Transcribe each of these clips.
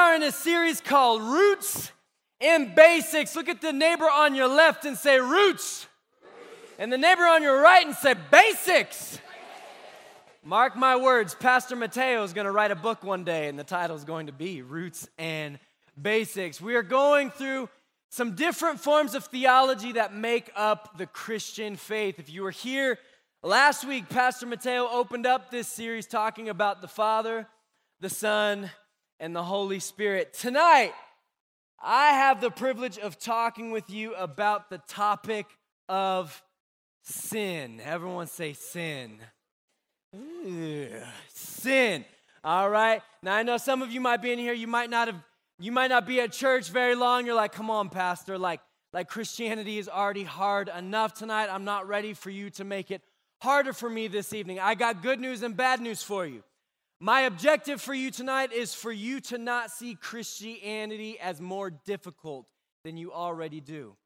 are in a series called Roots and Basics. Look at the neighbor on your left and say Roots. And the neighbor on your right and say Basics. Mark my words, Pastor Mateo is going to write a book one day, and the title is going to be Roots and Basics. We are going through some different forms of theology that make up the Christian faith. If you were here last week, Pastor Mateo opened up this series talking about the Father, the Son, and the Holy Spirit. Tonight, I have the privilege of talking with you about the topic of sin. Everyone say sin. sin. All right. Now I know some of you might be in here. You might not have. You might not be at church very long. You're like, come on, pastor. Like, like Christianity is already hard enough tonight. I'm not ready for you to make it harder for me this evening. I got good news and bad news for you. My objective for you tonight is for you to not see Christianity as more difficult than you already do.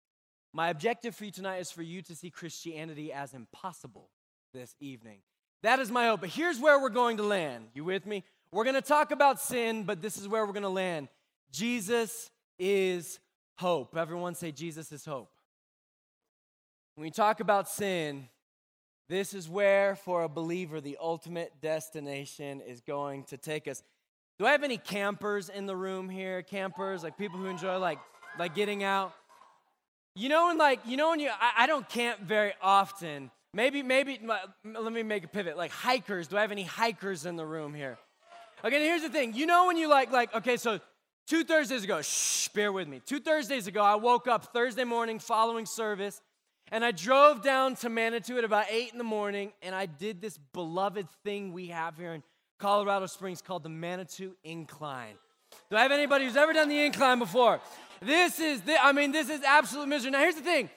My objective for you tonight is for you to see Christianity as impossible this evening. That is my hope. But here's where we're going to land. You with me? We're going to talk about sin, but this is where we're going to land. Jesus is hope. Everyone say, Jesus is hope. When we talk about sin, this is where, for a believer, the ultimate destination is going to take us. Do I have any campers in the room here? Campers, like people who enjoy like like getting out. You know, when like you know when you I, I don't camp very often. Maybe maybe let me make a pivot. Like hikers. Do I have any hikers in the room here? Okay, here's the thing. You know when you like like okay, so two Thursdays ago. Shh, bear with me. Two Thursdays ago, I woke up Thursday morning following service and I drove down to Manitou at about 8 in the morning, and I did this beloved thing we have here in Colorado Springs called the Manitou Incline. Do I have anybody who's ever done the incline before? This is, the, I mean, this is absolute misery. Now, here's the thing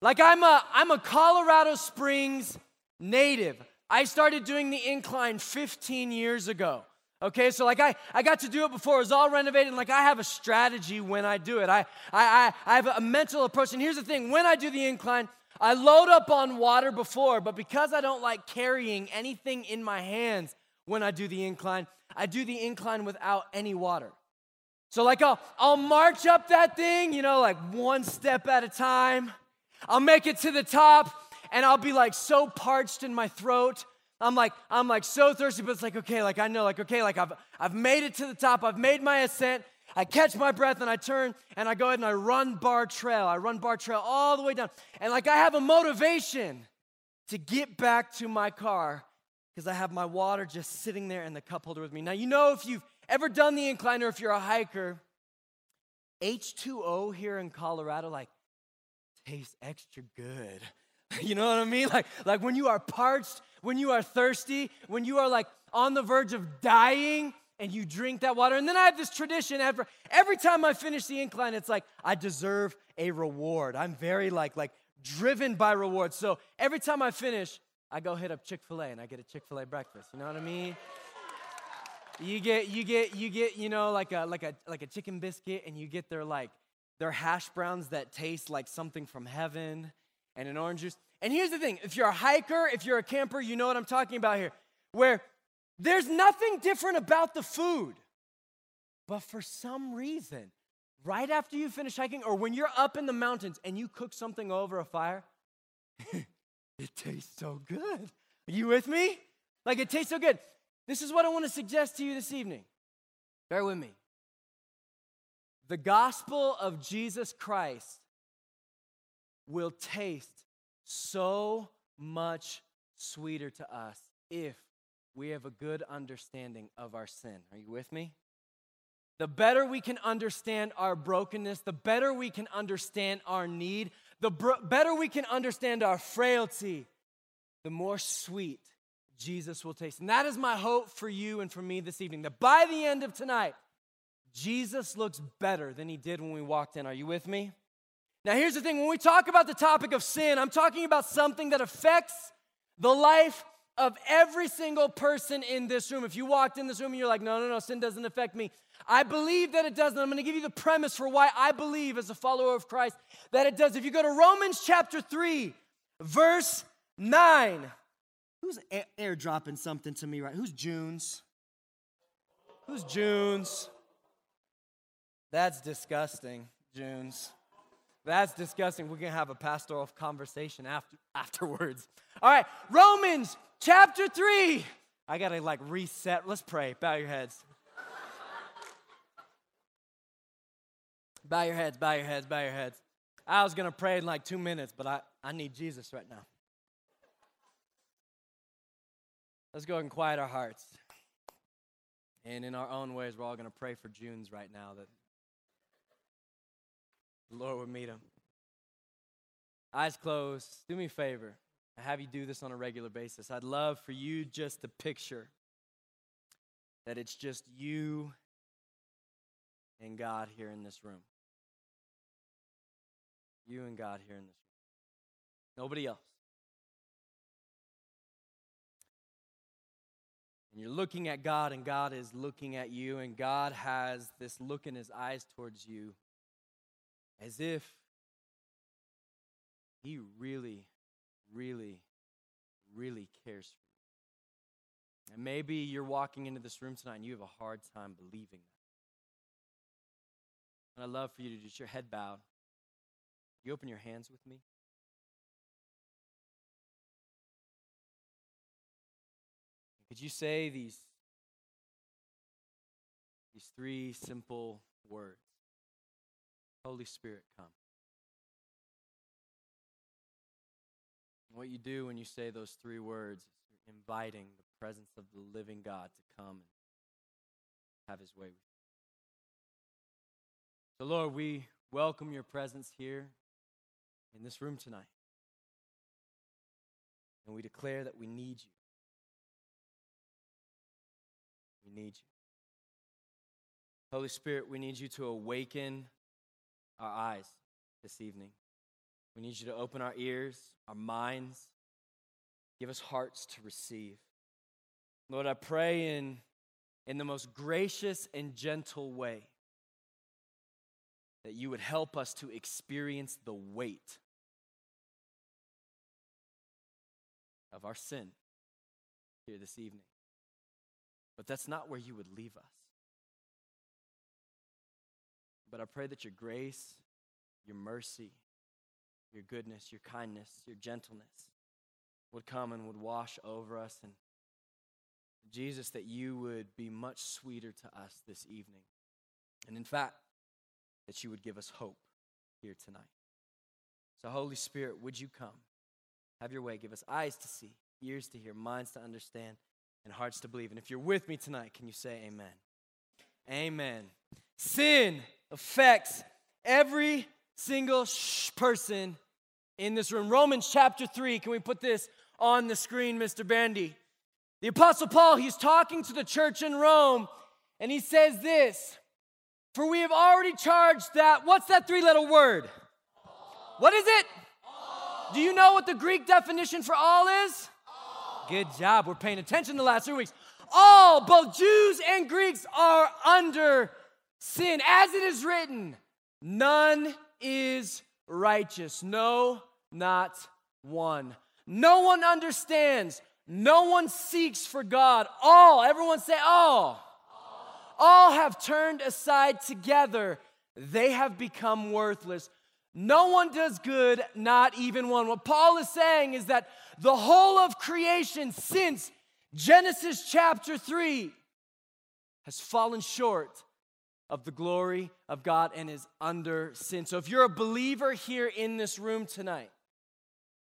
like, I'm a, I'm a Colorado Springs native. I started doing the incline 15 years ago. Okay, so like I, I got to do it before it was all renovated, and like I have a strategy when I do it. I, I, I, I have a mental approach. And here's the thing when I do the incline, I load up on water before, but because I don't like carrying anything in my hands when I do the incline, I do the incline without any water. So like I'll, I'll march up that thing, you know, like one step at a time. I'll make it to the top, and I'll be like so parched in my throat I'm like, I'm like so thirsty, but it's like, okay, like I know, like, okay, like I've I've made it to the top, I've made my ascent. I catch my breath and I turn and I go ahead and I run Barr Trail. I run Barr Trail all the way down. And like I have a motivation to get back to my car because I have my water just sitting there in the cup holder with me. Now, you know, if you've ever done the incline or if you're a hiker, H2O here in Colorado, like, tastes extra good. You know what I mean? Like, like when you are parched, when you are thirsty, when you are like on the verge of dying and you drink that water. And then I have this tradition every, every time I finish the incline, it's like I deserve a reward. I'm very like like driven by rewards. So every time I finish, I go hit up Chick-fil-A and I get a Chick-fil-A breakfast. You know what I mean? You get you get you get, you know, like a like a like a chicken biscuit and you get their like their hash browns that taste like something from heaven and an orange juice. And here's the thing if you're a hiker, if you're a camper, you know what I'm talking about here, where there's nothing different about the food. But for some reason, right after you finish hiking or when you're up in the mountains and you cook something over a fire, it tastes so good. Are you with me? Like it tastes so good. This is what I want to suggest to you this evening. Bear with me. The gospel of Jesus Christ will taste so much sweeter to us if we have a good understanding of our sin. Are you with me? The better we can understand our brokenness, the better we can understand our need, the bro- better we can understand our frailty, the more sweet Jesus will taste. And that is my hope for you and for me this evening that by the end of tonight, Jesus looks better than he did when we walked in. Are you with me? Now, here's the thing when we talk about the topic of sin, I'm talking about something that affects the life of every single person in this room. If you walked in this room and you're like, no, no, no, sin doesn't affect me, I believe that it does. And I'm going to give you the premise for why I believe, as a follower of Christ, that it does. If you go to Romans chapter 3, verse 9, who's airdropping something to me right? Who's Junes? Who's Junes? That's disgusting, Junes. That's disgusting. We're going to have a pastoral conversation after, afterwards. All right, Romans chapter 3. I got to like reset. Let's pray. Bow your heads. bow your heads, bow your heads, bow your heads. I was going to pray in like two minutes, but I, I need Jesus right now. Let's go and quiet our hearts. And in our own ways, we're all going to pray for Junes right now that the Lord would meet him. Eyes closed. Do me a favor. I have you do this on a regular basis. I'd love for you just to picture that it's just you and God here in this room. You and God here in this room. Nobody else. And you're looking at God, and God is looking at you, and God has this look in his eyes towards you as if he really, really, really cares for you. And maybe you're walking into this room tonight and you have a hard time believing that. And I'd love for you to just your head bowed. You open your hands with me. Could you say these, these three simple words? Holy Spirit, come. What you do when you say those three words is you're inviting the presence of the living God to come and have his way with you. So, Lord, we welcome your presence here in this room tonight. And we declare that we need you. We need you. Holy Spirit, we need you to awaken our eyes this evening. We need you to open our ears, our minds, give us hearts to receive. Lord, I pray in, in the most gracious and gentle way that you would help us to experience the weight of our sin here this evening. But that's not where you would leave us. But I pray that your grace, your mercy, your goodness, your kindness, your gentleness would come and would wash over us. And Jesus, that you would be much sweeter to us this evening. And in fact, that you would give us hope here tonight. So, Holy Spirit, would you come? Have your way. Give us eyes to see, ears to hear, minds to understand, and hearts to believe. And if you're with me tonight, can you say amen? Amen. Sin affects every single person in this room. Romans chapter 3. Can we put this on the screen, Mr. Bandy? The Apostle Paul, he's talking to the church in Rome, and he says this For we have already charged that, what's that three letter word? What is it? Do you know what the Greek definition for all is? Good job. We're paying attention the last three weeks. All, both Jews and Greeks, are under sin. As it is written, none is righteous. No, not one. No one understands. No one seeks for God. All, everyone say all. All have turned aside together. They have become worthless. No one does good, not even one. What Paul is saying is that the whole of creation since Genesis chapter 3 has fallen short of the glory of God and is under sin. So if you're a believer here in this room tonight,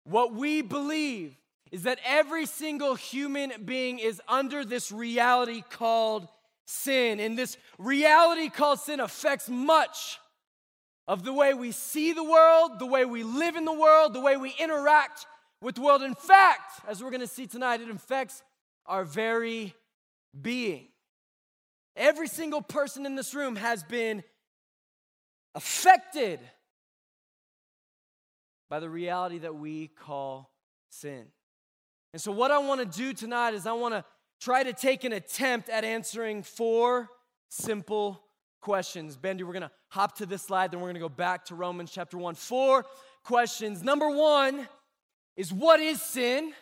what we believe is that every single human being is under this reality called sin. And this reality called sin affects much of the way we see the world, the way we live in the world, the way we interact with the world. In fact, as we're going to see tonight, it affects our very being. Every single person in this room has been affected by the reality that we call sin. And so, what I want to do tonight is I want to try to take an attempt at answering four simple questions. Bendy, we're going to hop to this slide, then we're going to go back to Romans chapter 1. Four questions. Number one is what is sin?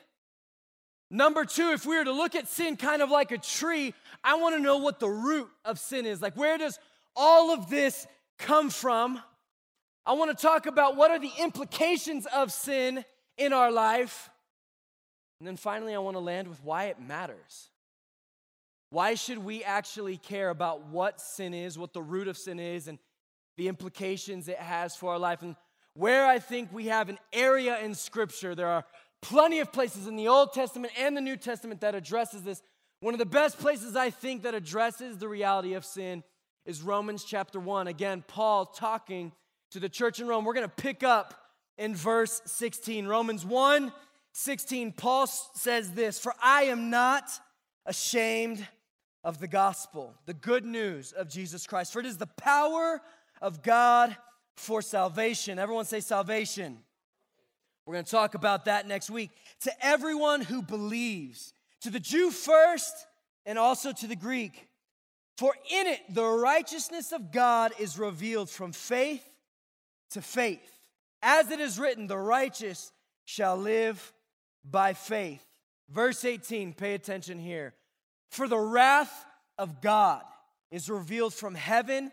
Number two, if we were to look at sin kind of like a tree, I want to know what the root of sin is. Like, where does all of this come from. I want to talk about what are the implications of sin in our life. And then finally, I want to land with why it matters. Why should we actually care about what sin is, what the root of sin is, and the implications it has for our life? And where I think we have an area in Scripture, there are plenty of places in the Old Testament and the New Testament that addresses this. One of the best places I think that addresses the reality of sin is Romans chapter 1. Again, Paul talking to the church in Rome. We're going to pick up in verse 16. Romans 1 16, Paul says this For I am not ashamed of the gospel, the good news of Jesus Christ, for it is the power of God for salvation. Everyone say salvation. We're going to talk about that next week. To everyone who believes, to the Jew first and also to the Greek. For in it the righteousness of God is revealed from faith to faith. As it is written, the righteous shall live by faith. Verse 18, pay attention here. For the wrath of God is revealed from heaven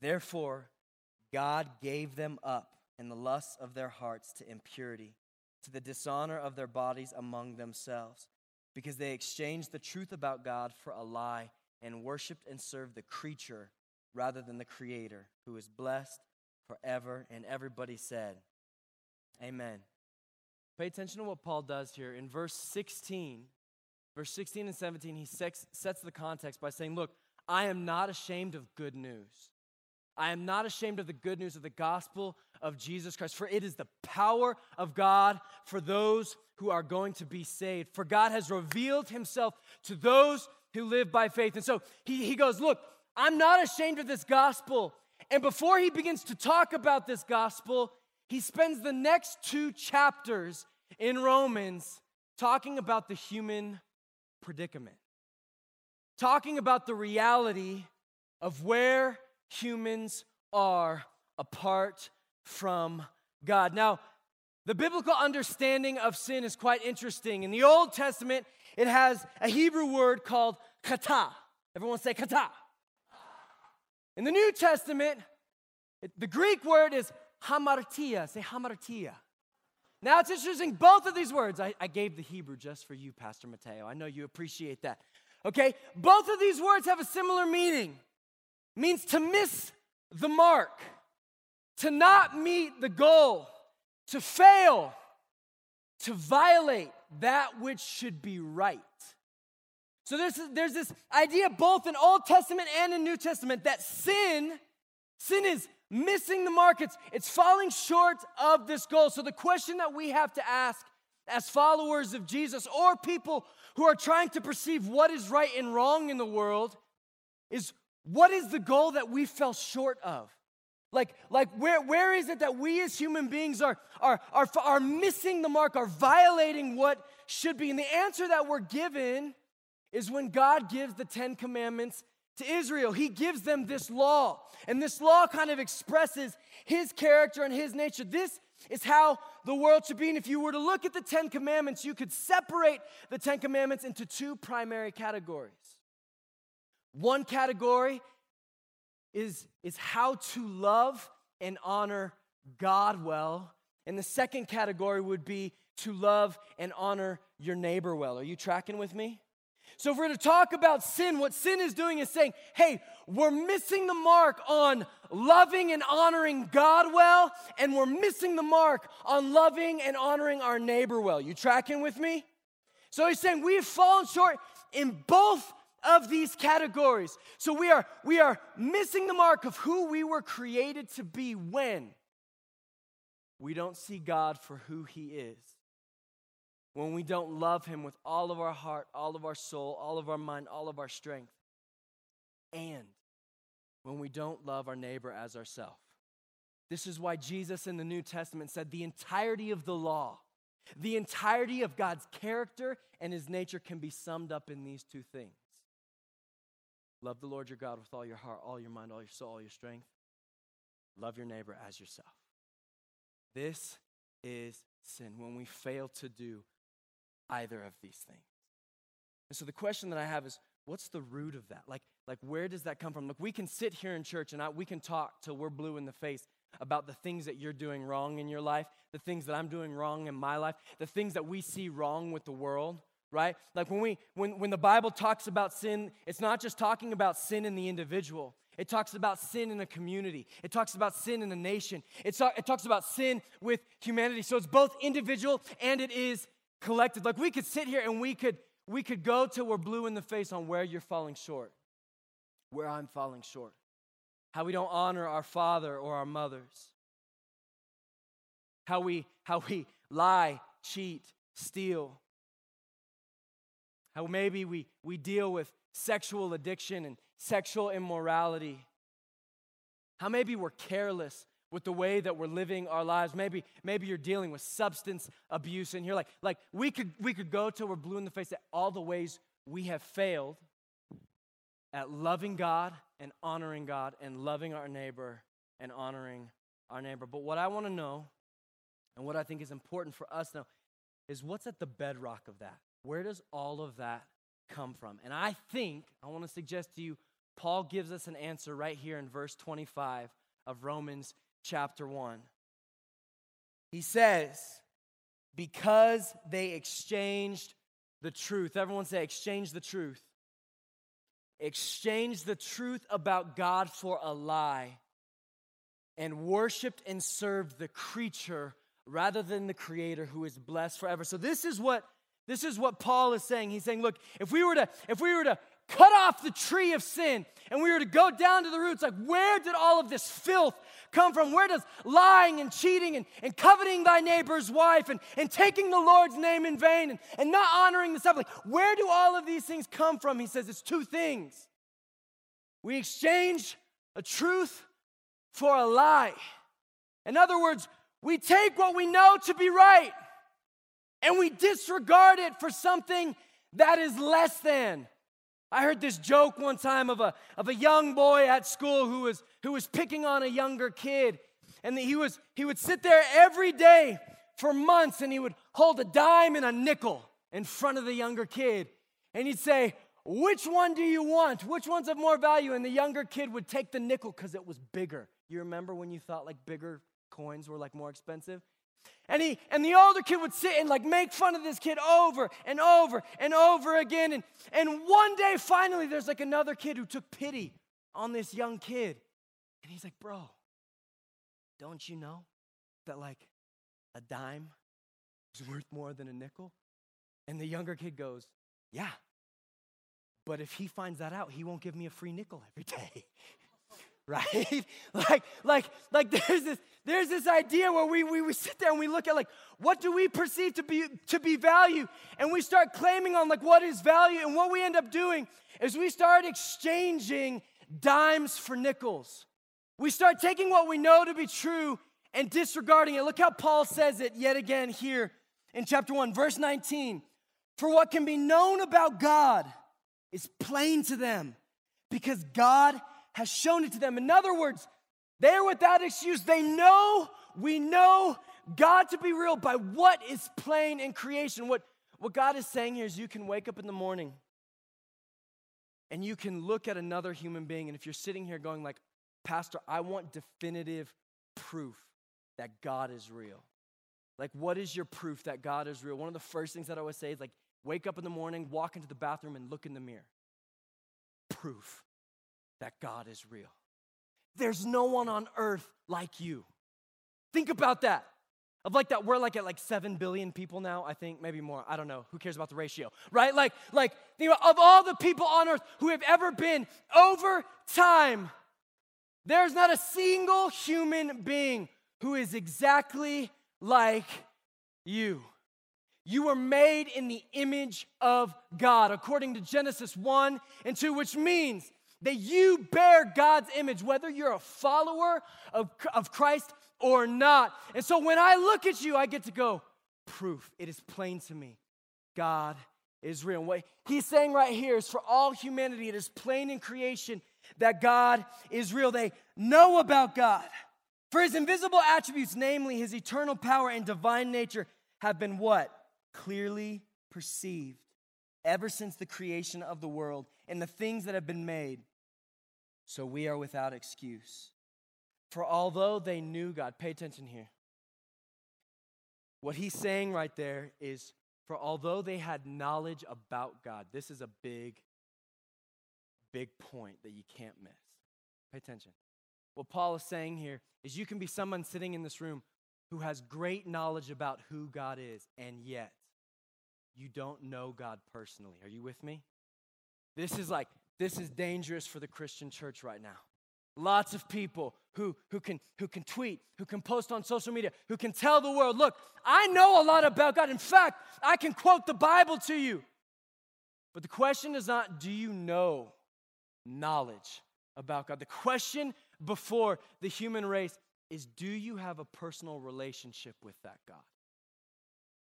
Therefore, God gave them up in the lusts of their hearts to impurity, to the dishonor of their bodies among themselves, because they exchanged the truth about God for a lie and worshiped and served the creature rather than the Creator, who is blessed forever. And everybody said, Amen. Pay attention to what Paul does here. In verse 16, verse 16 and 17, he sets the context by saying, Look, I am not ashamed of good news. I am not ashamed of the good news of the gospel of Jesus Christ, for it is the power of God for those who are going to be saved. For God has revealed himself to those who live by faith. And so he, he goes, Look, I'm not ashamed of this gospel. And before he begins to talk about this gospel, he spends the next two chapters in Romans talking about the human predicament, talking about the reality of where humans are apart from God. Now, the biblical understanding of sin is quite interesting. In the Old Testament, it has a Hebrew word called kata. Everyone say kata. In the New Testament, it, the Greek word is hamartia. Say hamartia. Now it's interesting, both of these words, I, I gave the Hebrew just for you, Pastor Mateo. I know you appreciate that. Okay? Both of these words have a similar meaning. Means to miss the mark, to not meet the goal, to fail, to violate that which should be right. So there's, there's this idea both in Old Testament and in New Testament that sin, sin is missing the mark. It's, it's falling short of this goal. So the question that we have to ask as followers of Jesus or people who are trying to perceive what is right and wrong in the world is what is the goal that we fell short of? Like, like where, where is it that we as human beings are, are, are, are missing the mark, are violating what should be? And the answer that we're given is when God gives the Ten Commandments to Israel. He gives them this law, and this law kind of expresses his character and his nature. This is how the world should be. And if you were to look at the Ten Commandments, you could separate the Ten Commandments into two primary categories. One category is, is how to love and honor God well, and the second category would be to love and honor your neighbor well. Are you tracking with me? So, if we're to talk about sin, what sin is doing is saying, hey, we're missing the mark on loving and honoring God well, and we're missing the mark on loving and honoring our neighbor well. You tracking with me? So, he's saying we've fallen short in both of these categories. So, we are, we are missing the mark of who we were created to be when we don't see God for who he is when we don't love Him with all of our heart, all of our soul, all of our mind, all of our strength, and when we don't love our neighbor as ourselves. This is why Jesus in the New Testament said the entirety of the law, the entirety of God's character and His nature can be summed up in these two things love the Lord your God with all your heart, all your mind, all your soul, all your strength. Love your neighbor as yourself. This is sin when we fail to do either of these things. And so the question that I have is what's the root of that? Like, like where does that come from? Like, we can sit here in church and I, we can talk till we're blue in the face about the things that you're doing wrong in your life, the things that I'm doing wrong in my life, the things that we see wrong with the world, right? Like when we when when the Bible talks about sin, it's not just talking about sin in the individual. It talks about sin in a community. It talks about sin in a nation. It, it talks about sin with humanity. So it's both individual and it is collected. Like we could sit here and we could we could go till we're blue in the face on where you're falling short, where I'm falling short, how we don't honor our father or our mothers, how we how we lie, cheat, steal, how maybe we we deal with sexual addiction and sexual immorality, how maybe we're careless with the way that we're living our lives. Maybe, maybe you're dealing with substance abuse and you're like, like we could we could go till we're blue in the face at all the ways we have failed at loving God and honoring God and loving our neighbor and honoring our neighbor. But what I want to know and what I think is important for us now is what's at the bedrock of that? Where does all of that come from? And I think, I want to suggest to you, Paul gives us an answer right here in verse 25 of Romans chapter 1. He says, because they exchanged the truth. Everyone say, exchange the truth. Exchange the truth about God for a lie and worshiped and served the creature rather than the creator who is blessed forever. So this is what this is what Paul is saying. He's saying, look, if we were to if we were to cut off the tree of sin and we were to go down to the roots, like where did all of this filth come from? Where does lying and cheating and, and coveting thy neighbor's wife and, and taking the Lord's name in vain and, and not honoring the Sabbath, like where do all of these things come from? He says it's two things. We exchange a truth for a lie. In other words, we take what we know to be right and we disregard it for something that is less than. I heard this joke one time of a, of a young boy at school who was, who was picking on a younger kid. And he, was, he would sit there every day for months and he would hold a dime and a nickel in front of the younger kid. And he'd say, Which one do you want? Which one's of more value? And the younger kid would take the nickel because it was bigger. You remember when you thought like bigger coins were like more expensive? And he and the older kid would sit and like make fun of this kid over and over and over again. And, and one day finally there's like another kid who took pity on this young kid. And he's like, bro, don't you know that like a dime is worth more than a nickel? And the younger kid goes, Yeah. But if he finds that out, he won't give me a free nickel every day. Right? like, like, like there's this, there's this idea where we, we, we sit there and we look at like, what do we perceive to be, to be value? And we start claiming on like what is value. And what we end up doing is we start exchanging dimes for nickels. We start taking what we know to be true and disregarding it. Look how Paul says it yet again here in chapter 1, verse 19. For what can be known about God is plain to them because God has shown it to them. In other words, they're without excuse. They know, we know God to be real by what is plain in creation. What, what God is saying here is you can wake up in the morning and you can look at another human being, and if you're sitting here going like, Pastor, I want definitive proof that God is real. Like, what is your proof that God is real? One of the first things that I always say is like, wake up in the morning, walk into the bathroom, and look in the mirror. Proof that God is real. There's no one on earth like you. Think about that. Of like that, we're like at like 7 billion people now, I think, maybe more. I don't know. Who cares about the ratio? Right? Like, like think about, of all the people on earth who have ever been over time, there's not a single human being who is exactly like you. You were made in the image of God, according to Genesis 1 and 2, which means that you bear God's image, whether you're a follower of, of Christ or not. And so when I look at you, I get to go, proof. It is plain to me. God is real. what he's saying right here is for all humanity, it is plain in creation that God is real. They know about God. For his invisible attributes, namely his eternal power and divine nature, have been what? Clearly perceived ever since the creation of the world and the things that have been made. So we are without excuse. For although they knew God, pay attention here. What he's saying right there is for although they had knowledge about God, this is a big, big point that you can't miss. Pay attention. What Paul is saying here is you can be someone sitting in this room who has great knowledge about who God is, and yet you don't know God personally. Are you with me? This is like, this is dangerous for the Christian church right now. Lots of people who, who, can, who can tweet, who can post on social media, who can tell the world, look, I know a lot about God. In fact, I can quote the Bible to you. But the question is not, do you know knowledge about God? The question before the human race is, do you have a personal relationship with that God?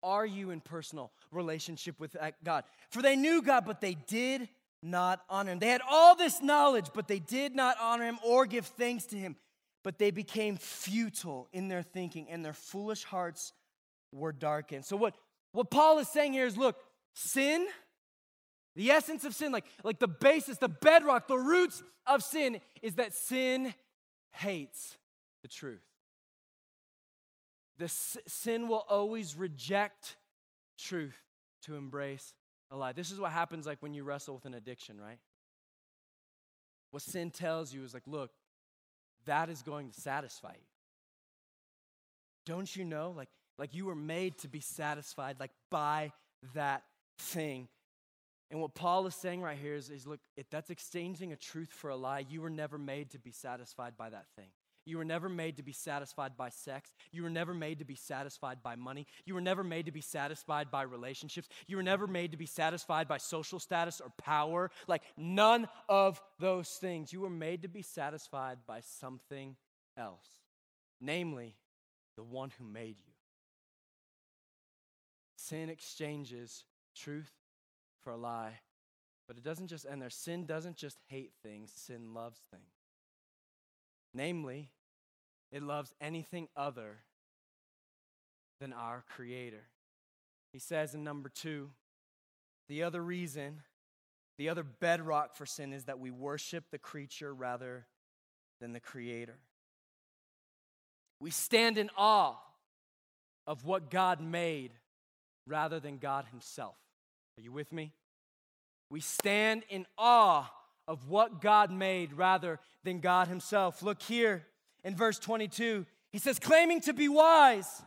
Are you in personal relationship with that God? For they knew God, but they did not honor him. They had all this knowledge, but they did not honor him or give thanks to him. But they became futile in their thinking, and their foolish hearts were darkened. So, what, what Paul is saying here is look, sin, the essence of sin, like, like the basis, the bedrock, the roots of sin, is that sin hates the truth. The sin will always reject truth to embrace a lie. This is what happens like when you wrestle with an addiction, right? What sin tells you is like, look, that is going to satisfy you. Don't you know? Like, like you were made to be satisfied like by that thing. And what Paul is saying right here is, is look, if that's exchanging a truth for a lie, you were never made to be satisfied by that thing. You were never made to be satisfied by sex. You were never made to be satisfied by money. You were never made to be satisfied by relationships. You were never made to be satisfied by social status or power. Like none of those things. You were made to be satisfied by something else, namely, the one who made you. Sin exchanges truth for a lie, but it doesn't just end there. Sin doesn't just hate things, sin loves things. Namely, it loves anything other than our Creator. He says in number two, the other reason, the other bedrock for sin is that we worship the creature rather than the Creator. We stand in awe of what God made rather than God Himself. Are you with me? We stand in awe of what God made rather than God Himself. Look here in verse 22. He says, claiming to be wise,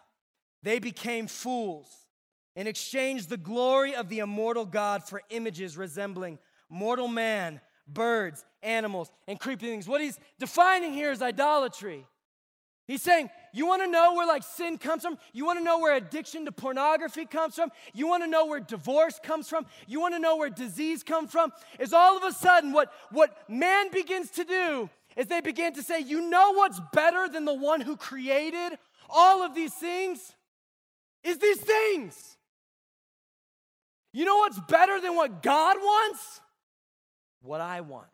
they became fools and exchanged the glory of the immortal God for images resembling mortal man, birds, animals, and creeping things. What he's defining here is idolatry. He's saying, you want to know where like sin comes from? You want to know where addiction to pornography comes from? You want to know where divorce comes from? You want to know where disease comes from? Is all of a sudden what, what man begins to do is they begin to say, you know what's better than the one who created all of these things? Is these things. You know what's better than what God wants? What I want.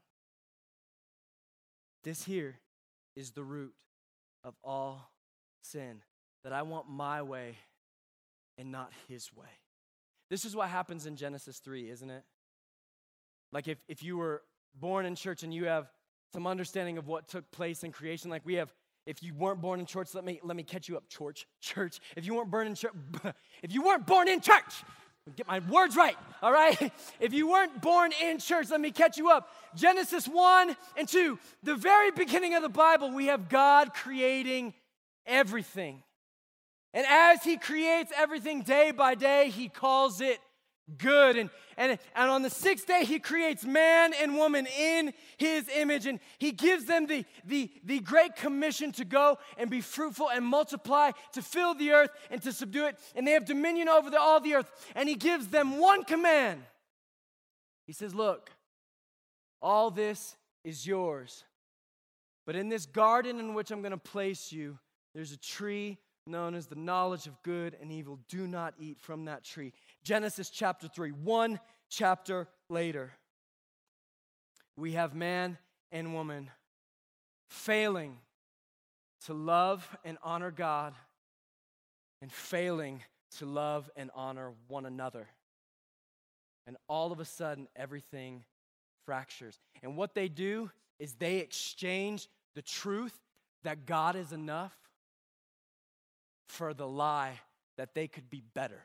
This here is the root of all sin, that I want my way and not his way. This is what happens in Genesis 3, isn't it? Like if, if you were born in church and you have some understanding of what took place in creation, like we have, if you weren't born in church, let me let me catch you up, church, church. If you weren't born in church, if you weren't born in church, Get my words right, all right? If you weren't born in church, let me catch you up. Genesis 1 and 2, the very beginning of the Bible, we have God creating everything. And as He creates everything day by day, He calls it good. And, and, and on the sixth day, he creates man and woman in his image, and he gives them the, the, the great commission to go and be fruitful and multiply, to fill the earth and to subdue it. And they have dominion over the, all the earth. And he gives them one command. He says, Look, all this is yours. But in this garden in which I'm going to place you, there's a tree known as the knowledge of good and evil. Do not eat from that tree. Genesis chapter 3, one chapter later, we have man and woman failing to love and honor God and failing to love and honor one another. And all of a sudden, everything fractures. And what they do is they exchange the truth that God is enough for the lie that they could be better.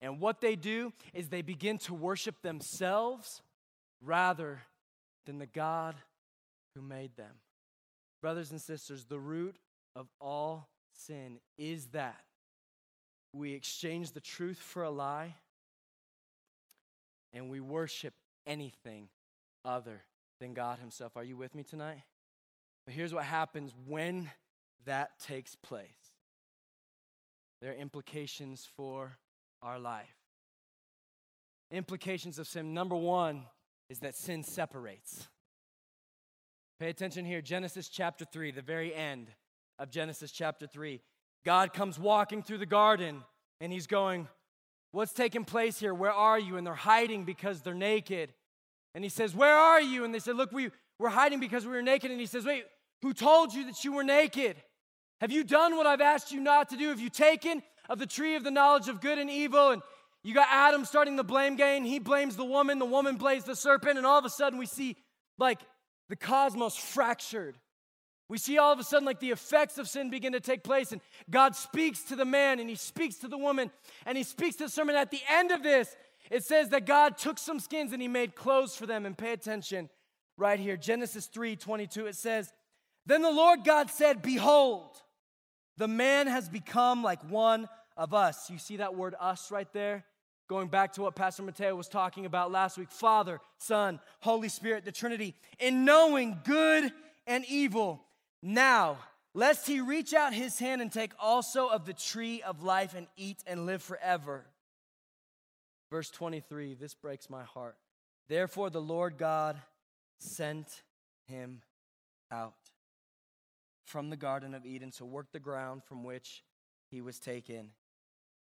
And what they do is they begin to worship themselves rather than the God who made them. Brothers and sisters, the root of all sin is that we exchange the truth for a lie and we worship anything other than God Himself. Are you with me tonight? But here's what happens when that takes place there are implications for our life. Implications of sin. Number one is that sin separates. Pay attention here. Genesis chapter 3, the very end of Genesis chapter 3. God comes walking through the garden and he's going, What's taking place here? Where are you? And they're hiding because they're naked. And he says, Where are you? And they said, Look, we, we're hiding because we were naked. And he says, Wait, who told you that you were naked? Have you done what I've asked you not to do? Have you taken of the tree of the knowledge of good and evil? And you got Adam starting the blame game. He blames the woman, the woman blames the serpent, and all of a sudden we see like the cosmos fractured. We see all of a sudden like the effects of sin begin to take place, and God speaks to the man and he speaks to the woman and he speaks to the serpent. At the end of this, it says that God took some skins and he made clothes for them. And pay attention right here Genesis 3 22, it says, Then the Lord God said, Behold, the man has become like one of us. You see that word us right there? Going back to what Pastor Mateo was talking about last week Father, Son, Holy Spirit, the Trinity, in knowing good and evil. Now, lest he reach out his hand and take also of the tree of life and eat and live forever. Verse 23, this breaks my heart. Therefore, the Lord God sent him out from the Garden of Eden to work the ground from which he was taken.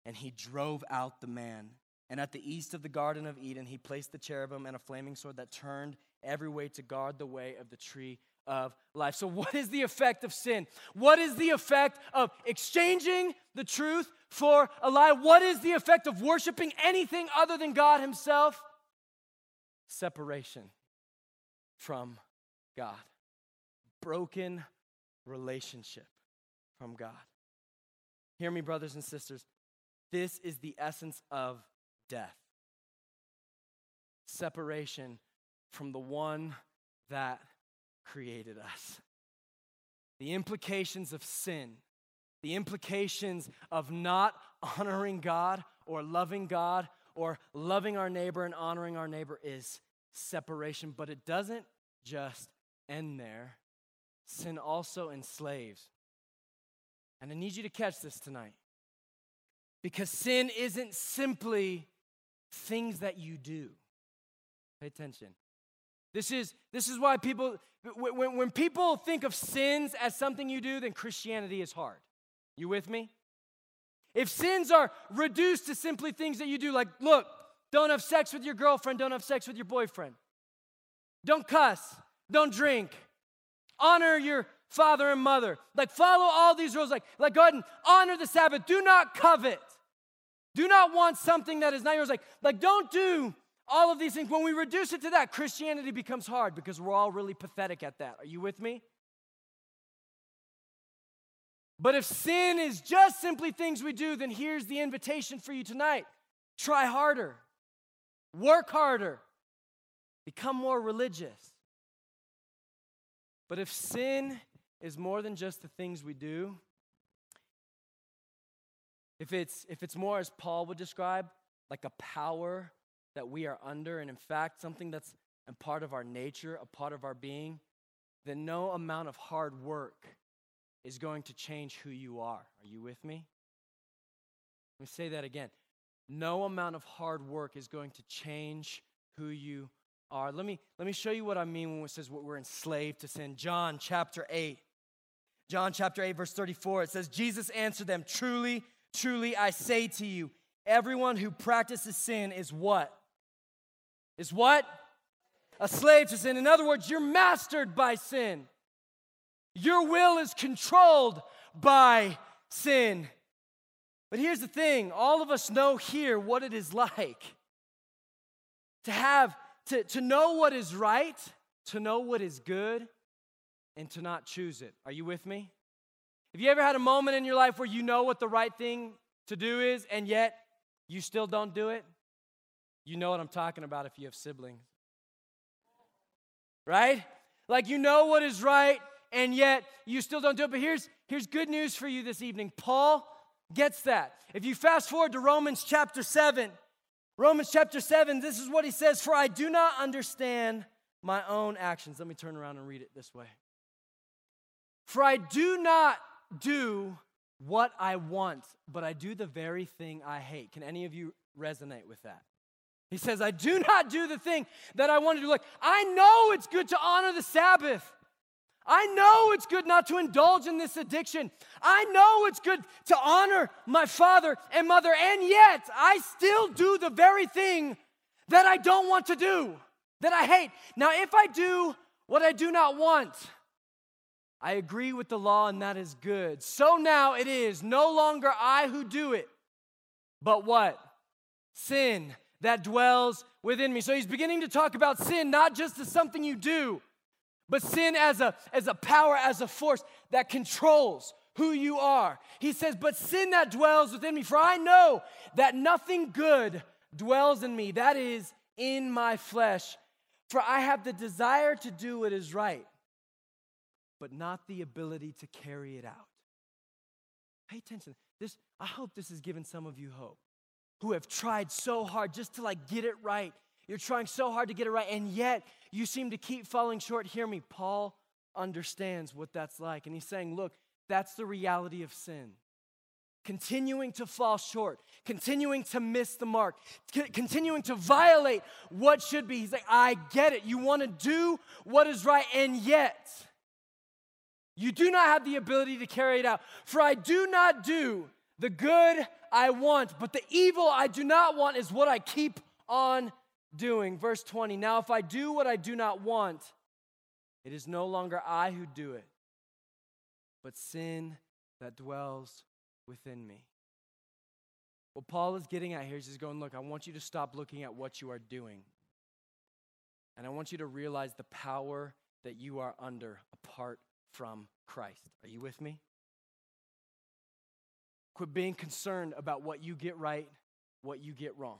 And he drove out the man. And at the east of the Garden of Eden, he placed the cherubim and a flaming sword that turned every way to guard the way of the tree of life. So, what is the effect of sin? What is the effect of exchanging the truth for a lie? What is the effect of worshiping anything other than God Himself? Separation from God. Broken relationship from God. Hear me, brothers and sisters. This is the essence of death separation from the one that created us. The implications of sin, the implications of not honoring God or loving God or loving our neighbor and honoring our neighbor is separation, but it doesn't just end there sin also enslaves. And I need you to catch this tonight. Because sin isn't simply things that you do. Pay attention. This is, this is why people, when, when people think of sins as something you do, then Christianity is hard. You with me? If sins are reduced to simply things that you do, like, look, don't have sex with your girlfriend, don't have sex with your boyfriend, don't cuss, don't drink, honor your father and mother. Like follow all these rules. Like, like go ahead and honor the Sabbath. Do not covet. Do not want something that is not yours. Like, like don't do all of these things. When we reduce it to that, Christianity becomes hard because we're all really pathetic at that. Are you with me? But if sin is just simply things we do, then here's the invitation for you tonight Try harder, work harder, become more religious. But if sin is more than just the things we do, if it's, if it's more, as Paul would describe, like a power that we are under, and in fact, something that's a part of our nature, a part of our being, then no amount of hard work is going to change who you are. Are you with me? Let me say that again. No amount of hard work is going to change who you are. Let me, let me show you what I mean when it says we're enslaved to sin. John chapter 8. John chapter 8, verse 34, it says, Jesus answered them, Truly, truly, I say to you, everyone who practices sin is what? Is what? A slave to sin. In other words, you're mastered by sin. Your will is controlled by sin. But here's the thing all of us know here what it is like to have, to, to know what is right, to know what is good, and to not choose it. Are you with me? Have you ever had a moment in your life where you know what the right thing to do is, and yet you still don't do it? You know what I'm talking about if you have siblings. Right? Like you know what is right, and yet you still don't do it. But here's, here's good news for you this evening. Paul gets that. If you fast forward to Romans chapter 7, Romans chapter 7, this is what he says For I do not understand my own actions. Let me turn around and read it this way. For I do not do what I want, but I do the very thing I hate. Can any of you resonate with that? He says, I do not do the thing that I want to do. Like, I know it's good to honor the Sabbath. I know it's good not to indulge in this addiction. I know it's good to honor my father and mother, and yet I still do the very thing that I don't want to do, that I hate. Now, if I do what I do not want, I agree with the law, and that is good. So now it is no longer I who do it, but what? Sin that dwells within me. So he's beginning to talk about sin not just as something you do, but sin as a, as a power, as a force that controls who you are. He says, But sin that dwells within me, for I know that nothing good dwells in me, that is, in my flesh. For I have the desire to do what is right but not the ability to carry it out. Pay attention. This, I hope this has given some of you hope who have tried so hard just to like get it right. You're trying so hard to get it right, and yet you seem to keep falling short. Hear me, Paul understands what that's like. And he's saying, look, that's the reality of sin. Continuing to fall short, continuing to miss the mark, c- continuing to violate what should be. He's like, I get it. You want to do what is right, and yet you do not have the ability to carry it out. For I do not do the good I want, but the evil I do not want is what I keep on doing. Verse 20 Now, if I do what I do not want, it is no longer I who do it, but sin that dwells within me. What Paul is getting at here is he's going, Look, I want you to stop looking at what you are doing. And I want you to realize the power that you are under apart from Christ. Are you with me? Quit being concerned about what you get right, what you get wrong.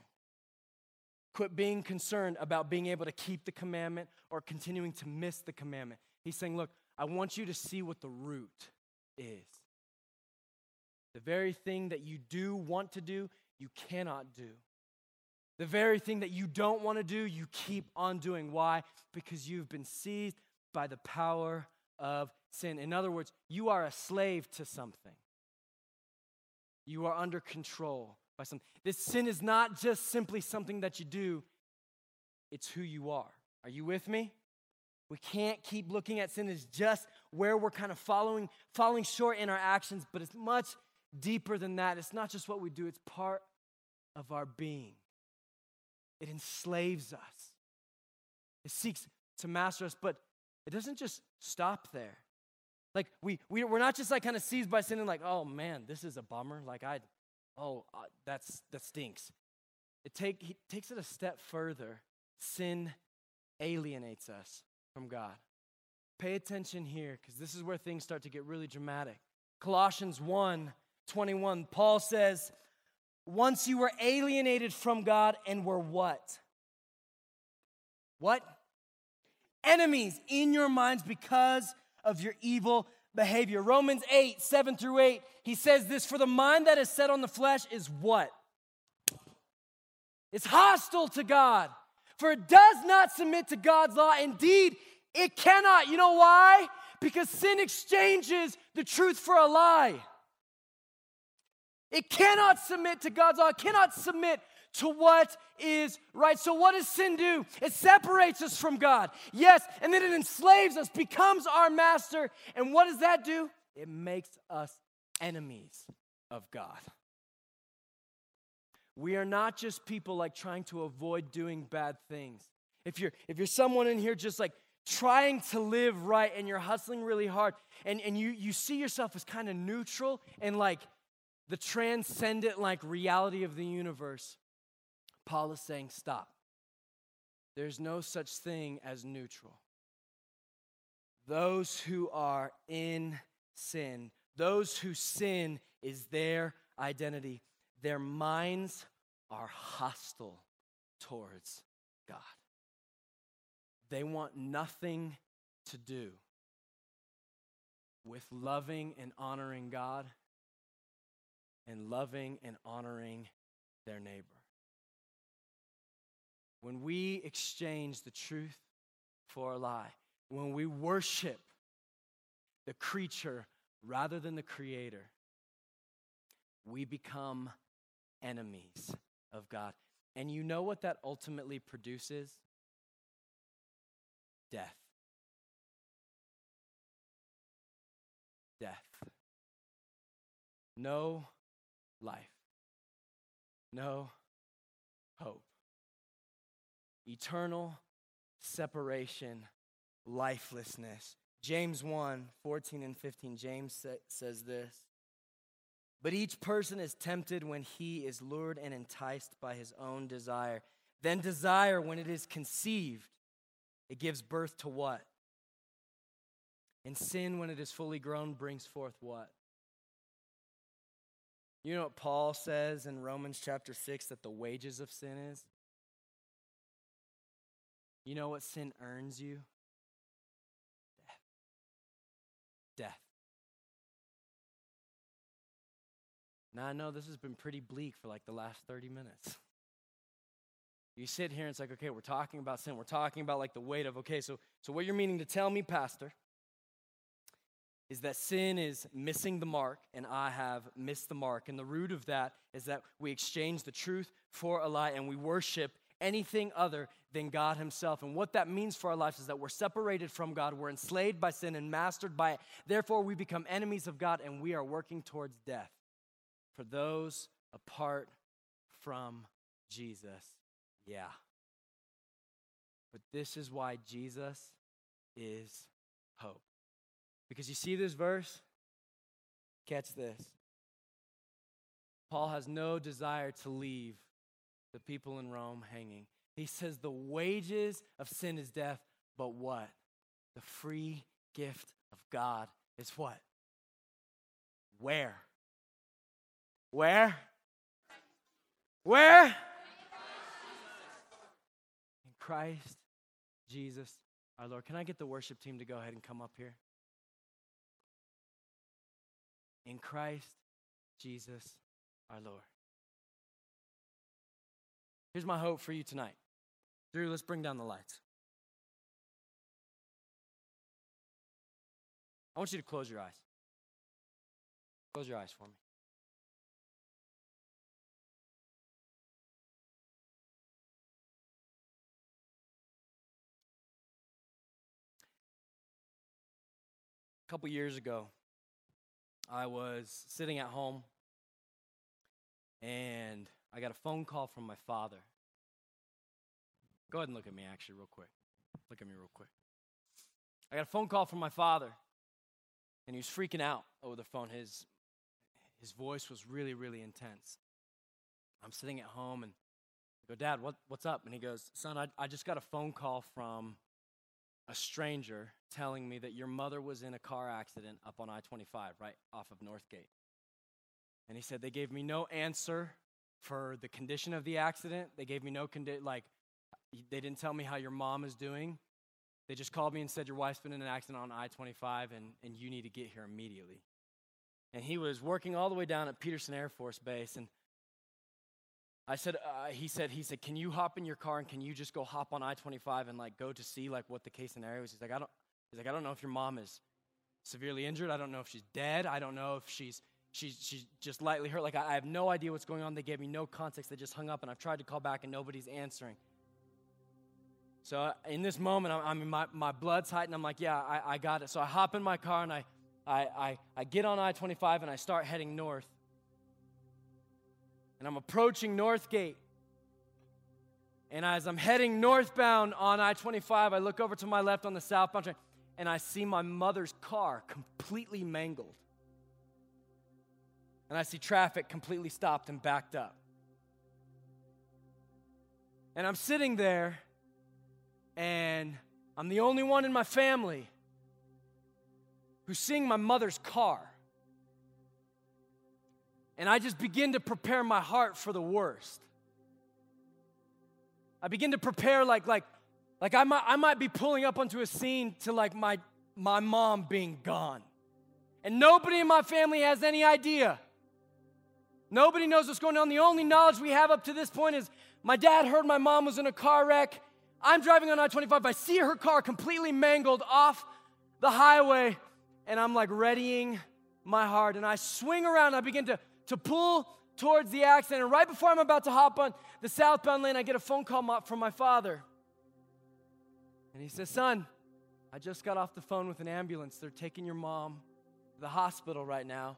Quit being concerned about being able to keep the commandment or continuing to miss the commandment. He's saying, Look, I want you to see what the root is. The very thing that you do want to do, you cannot do. The very thing that you don't want to do, you keep on doing. Why? Because you've been seized by the power of sin. In other words, you are a slave to something. You are under control by. This sin is not just simply something that you do, it's who you are. Are you with me? We can't keep looking at sin as just where we're kind of following, falling short in our actions, but it's much deeper than that. It's not just what we do, it's part of our being. It enslaves us. It seeks to master us, but it doesn't just stop there. Like we, we we're not just like kind of seized by sin and like, oh man, this is a bummer. Like I, oh uh, that's that stinks. It take he takes it a step further. Sin alienates us from God. Pay attention here because this is where things start to get really dramatic. Colossians 1 21, Paul says, Once you were alienated from God and were what? What? Enemies in your minds because of your evil behavior. Romans 8, 7 through 8, he says this For the mind that is set on the flesh is what? It's hostile to God, for it does not submit to God's law. Indeed, it cannot. You know why? Because sin exchanges the truth for a lie. It cannot submit to God's law, it cannot submit to what is right. So, what does sin do? It separates us from God. Yes, and then it enslaves us, becomes our master. And what does that do? It makes us enemies of God. We are not just people like trying to avoid doing bad things. If you're if you're someone in here just like trying to live right and you're hustling really hard and, and you, you see yourself as kind of neutral and like the transcendent like reality of the universe, Paul is saying, stop. There's no such thing as neutral. Those who are in sin, those who sin is their identity. Their minds are hostile towards God. They want nothing to do with loving and honoring God and loving and honoring their neighbor. When we exchange the truth for a lie, when we worship the creature rather than the creator, we become enemies of God. And you know what that ultimately produces? Death. Death. No life. No hope. Eternal separation, lifelessness. James 1 14 and 15, James sa- says this. But each person is tempted when he is lured and enticed by his own desire. Then, desire, when it is conceived, it gives birth to what? And sin, when it is fully grown, brings forth what? You know what Paul says in Romans chapter 6 that the wages of sin is? You know what sin earns you? Death. Death. Now, I know this has been pretty bleak for like the last 30 minutes. You sit here and it's like, okay, we're talking about sin. We're talking about like the weight of, okay, so, so what you're meaning to tell me, Pastor, is that sin is missing the mark and I have missed the mark. And the root of that is that we exchange the truth for a lie and we worship anything other than God Himself. And what that means for our lives is that we're separated from God, we're enslaved by sin and mastered by it. Therefore, we become enemies of God and we are working towards death for those apart from Jesus. Yeah. But this is why Jesus is hope. Because you see this verse? Catch this. Paul has no desire to leave the people in Rome hanging. He says, The wages of sin is death, but what? The free gift of God is what? Where? Where? Where? In Christ Jesus our Lord. Can I get the worship team to go ahead and come up here? in Christ Jesus our Lord. Here's my hope for you tonight. Drew, let's bring down the lights. I want you to close your eyes. Close your eyes for me. A couple years ago, I was sitting at home and I got a phone call from my father. Go ahead and look at me, actually, real quick. Look at me, real quick. I got a phone call from my father, and he was freaking out over the phone. His, his voice was really, really intense. I'm sitting at home and I go, Dad, what, what's up? And he goes, Son, I, I just got a phone call from a stranger telling me that your mother was in a car accident up on I 25, right off of Northgate. And he said, They gave me no answer for the condition of the accident. They gave me no condi- like they didn't tell me how your mom is doing. They just called me and said your wife's been in an accident on I-25 and, and you need to get here immediately. And he was working all the way down at Peterson Air Force Base and I said, uh, he said, he said, can you hop in your car and can you just go hop on I-25 and like go to see like what the case scenario is? He's like, I don't, he's like, I don't know if your mom is severely injured. I don't know if she's dead. I don't know if she's she's she's just lightly hurt. Like I, I have no idea what's going on. They gave me no context. They just hung up and I've tried to call back and nobody's answering. So uh, in this moment, I mean, my, my blood's heightened. I'm like, yeah, I, I got it. So I hop in my car and I, I, I, I get on I 25 and I start heading north and I'm approaching Northgate. And as I'm heading northbound on I 25, I look over to my left on the southbound train and I see my mother's car completely mangled. And I see traffic completely stopped and backed up. And I'm sitting there, and I'm the only one in my family who's seeing my mother's car. And I just begin to prepare my heart for the worst. I begin to prepare like like like I might I might be pulling up onto a scene to like my my mom being gone. And nobody in my family has any idea. Nobody knows what's going on. The only knowledge we have up to this point is my dad heard my mom was in a car wreck. I'm driving on I 25. I see her car completely mangled off the highway, and I'm like readying my heart. And I swing around. I begin to to pull towards the accident. And right before I'm about to hop on the southbound lane, I get a phone call from my father. And he says, Son, I just got off the phone with an ambulance. They're taking your mom to the hospital right now.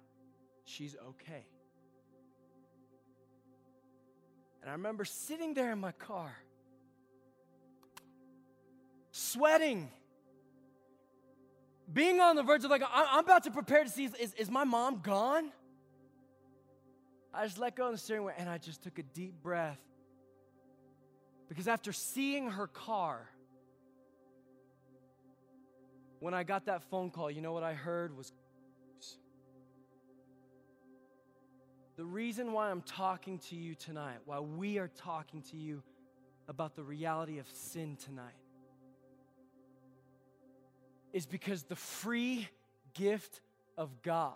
She's okay. And I remember sitting there in my car, sweating, being on the verge of like, I'm about to prepare to see, is, is my mom gone? I just let go of the steering wheel and I just took a deep breath. Because after seeing her car, when I got that phone call, you know what I heard was the reason why I'm talking to you tonight, why we are talking to you about the reality of sin tonight, is because the free gift of God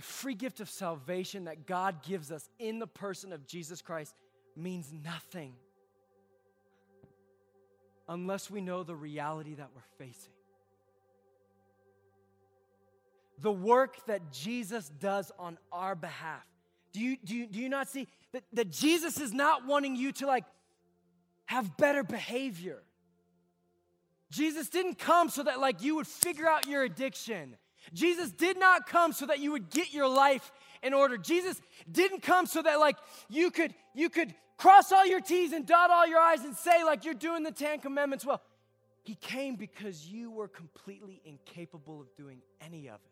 the free gift of salvation that God gives us in the person of Jesus Christ means nothing unless we know the reality that we're facing. The work that Jesus does on our behalf. Do you, do you, do you not see that, that Jesus is not wanting you to like have better behavior? Jesus didn't come so that like you would figure out your addiction. Jesus did not come so that you would get your life in order. Jesus didn't come so that like you could you could cross all your T's and dot all your I's and say like you're doing the 10 commandments well. He came because you were completely incapable of doing any of it.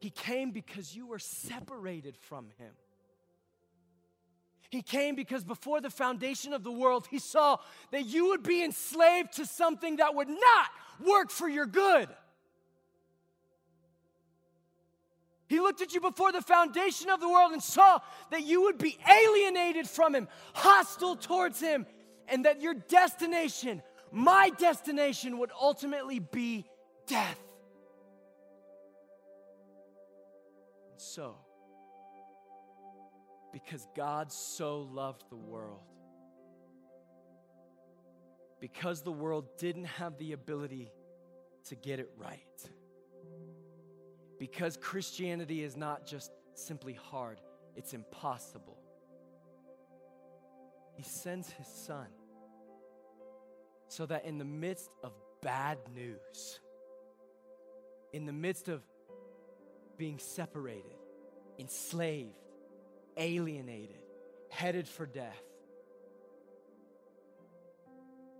He came because you were separated from him. He came because before the foundation of the world, he saw that you would be enslaved to something that would not work for your good. He looked at you before the foundation of the world and saw that you would be alienated from Him, hostile towards Him, and that your destination, my destination, would ultimately be death. So, because God so loved the world, because the world didn't have the ability to get it right. Because Christianity is not just simply hard, it's impossible. He sends his son so that in the midst of bad news, in the midst of being separated, enslaved, alienated, headed for death,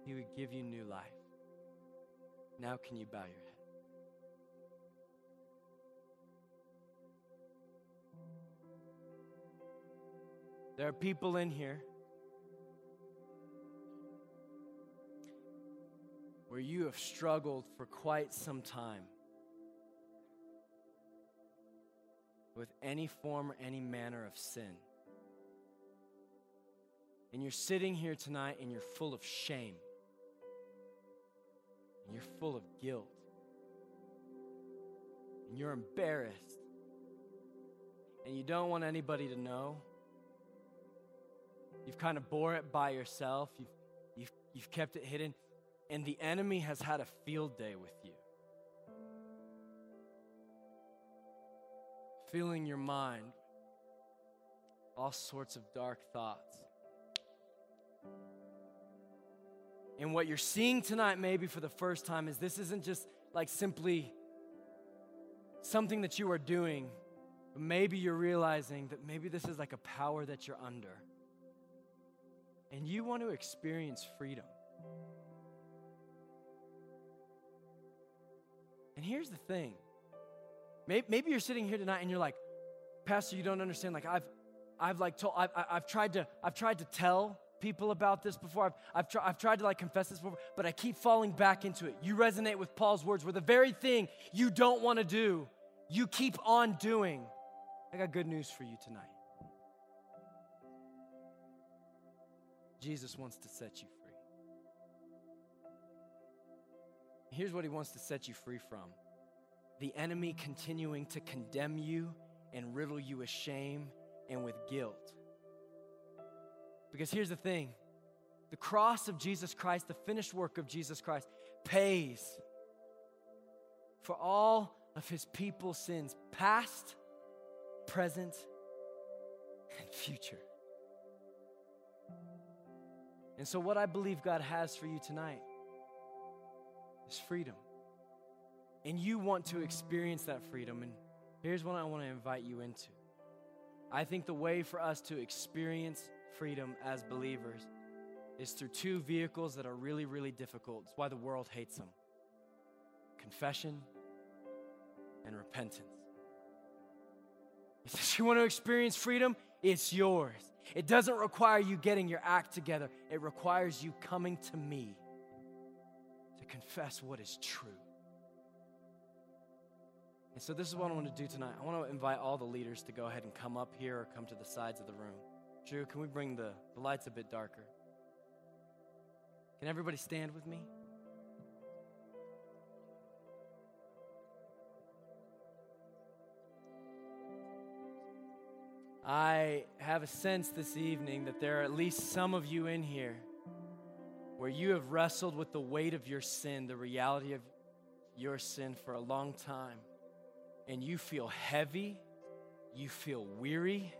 he would give you new life. Now, can you bow your head? There are people in here where you have struggled for quite some time. With any form or any manner of sin. And you're sitting here tonight and you're full of shame. And you're full of guilt. And you're embarrassed. And you don't want anybody to know. You've kind of bore it by yourself. You've, you've, you've kept it hidden. And the enemy has had a field day with you. Filling your mind all sorts of dark thoughts. And what you're seeing tonight, maybe for the first time, is this isn't just like simply something that you are doing, but maybe you're realizing that maybe this is like a power that you're under. And you want to experience freedom. And here's the thing maybe, you're sitting here tonight and you're like, Pastor, you don't understand. Like, I've, I've like told, I've, I've tried to, I've tried to tell people about this before. I've, I've, tr- I've tried to like confess this before, but I keep falling back into it. You resonate with Paul's words where the very thing you don't want to do, you keep on doing. I got good news for you tonight. Jesus wants to set you free. Here's what he wants to set you free from the enemy continuing to condemn you and riddle you with shame and with guilt. Because here's the thing the cross of Jesus Christ, the finished work of Jesus Christ, pays for all of his people's sins, past, present, and future. And so, what I believe God has for you tonight is freedom. And you want to experience that freedom. And here's what I want to invite you into. I think the way for us to experience freedom as believers is through two vehicles that are really, really difficult. It's why the world hates them confession and repentance. If you want to experience freedom, it's yours. It doesn't require you getting your act together, it requires you coming to me to confess what is true. And so, this is what I want to do tonight. I want to invite all the leaders to go ahead and come up here or come to the sides of the room. Drew, can we bring the, the lights a bit darker? Can everybody stand with me? I have a sense this evening that there are at least some of you in here where you have wrestled with the weight of your sin, the reality of your sin for a long time, and you feel heavy, you feel weary,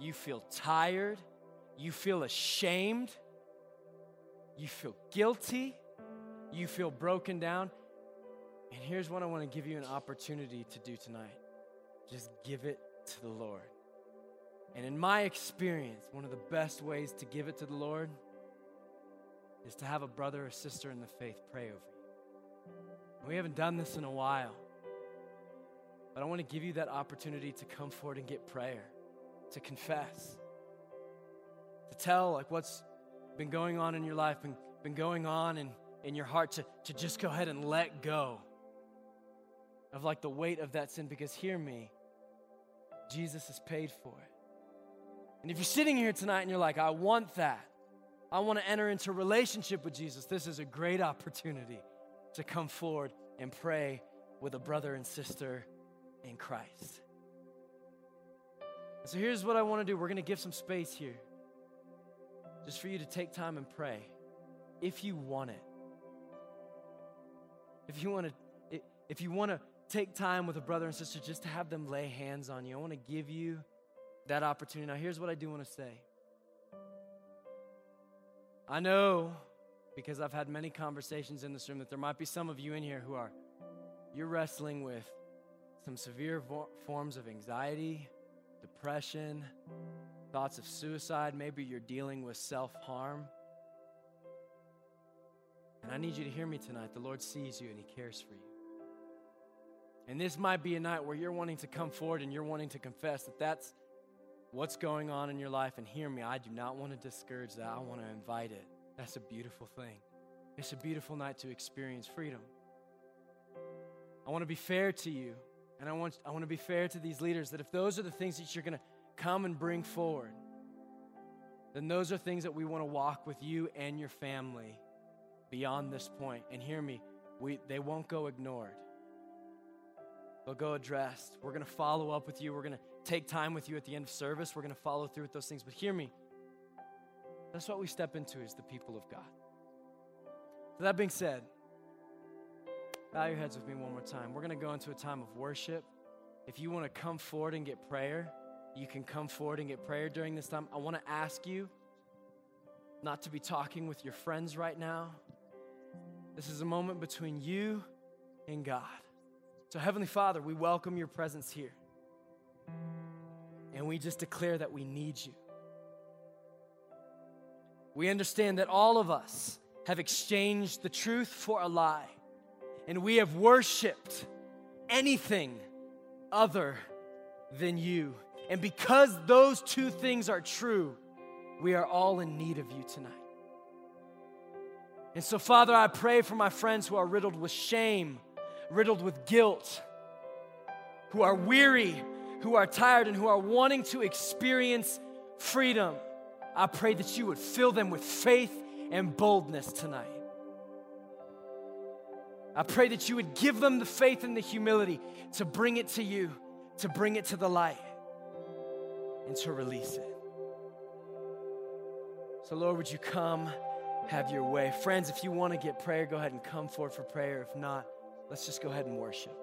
you feel tired, you feel ashamed, you feel guilty, you feel broken down. And here's what I want to give you an opportunity to do tonight just give it to the Lord. And in my experience, one of the best ways to give it to the Lord is to have a brother or sister in the faith pray over you. We haven't done this in a while. But I want to give you that opportunity to come forward and get prayer to confess, to tell like what's been going on in your life, been, been going on in, in your heart, to, to just go ahead and let go of like the weight of that sin. Because hear me, Jesus has paid for it. And if you're sitting here tonight and you're like, I want that, I want to enter into relationship with Jesus, this is a great opportunity to come forward and pray with a brother and sister in Christ. So here's what I want to do we're going to give some space here just for you to take time and pray if you want it. If you want to if you want to take time with a brother and sister just to have them lay hands on you, I want to give you that opportunity. Now here's what I do want to say. I know because I've had many conversations in this room that there might be some of you in here who are you're wrestling with some severe vo- forms of anxiety, depression, thoughts of suicide. Maybe you're dealing with self harm. And I need you to hear me tonight. The Lord sees you and He cares for you. And this might be a night where you're wanting to come forward and you're wanting to confess that that's what's going on in your life. And hear me, I do not want to discourage that. I want to invite it. That's a beautiful thing. It's a beautiful night to experience freedom. I want to be fair to you And I want, I want to be fair to these leaders that if those are the things that you're going to come and bring forward, then those are things that we want to walk with you and your family beyond this point. And hear me, we, they won't go ignored. They'll go addressed. We're going to follow up with you. We're going to take time with you at the end of service. We're going to follow through with those things. But hear me, that's what we step into as the people of God. So that being said, bow your heads with me one more time. We're going to go into a time of worship. If you want to come forward and get prayer, you can come forward and get prayer during this time. I want to ask you not to be talking with your friends right now. This is a moment between you and God. So, Heavenly Father, we welcome your presence here. And we just declare that we need you. We understand that all of us have exchanged the truth for a lie, and we have worshiped anything other than you. And because those two things are true, we are all in need of you tonight. And so, Father, I pray for my friends who are riddled with shame, riddled with guilt, who are weary, who are tired, and who are wanting to experience freedom. I pray that you would fill them with faith and boldness tonight. I pray that you would give them the faith and the humility to bring it to you, to bring it to the light, and to release it. So, Lord, would you come, have your way? Friends, if you want to get prayer, go ahead and come forward for prayer. If not, let's just go ahead and worship.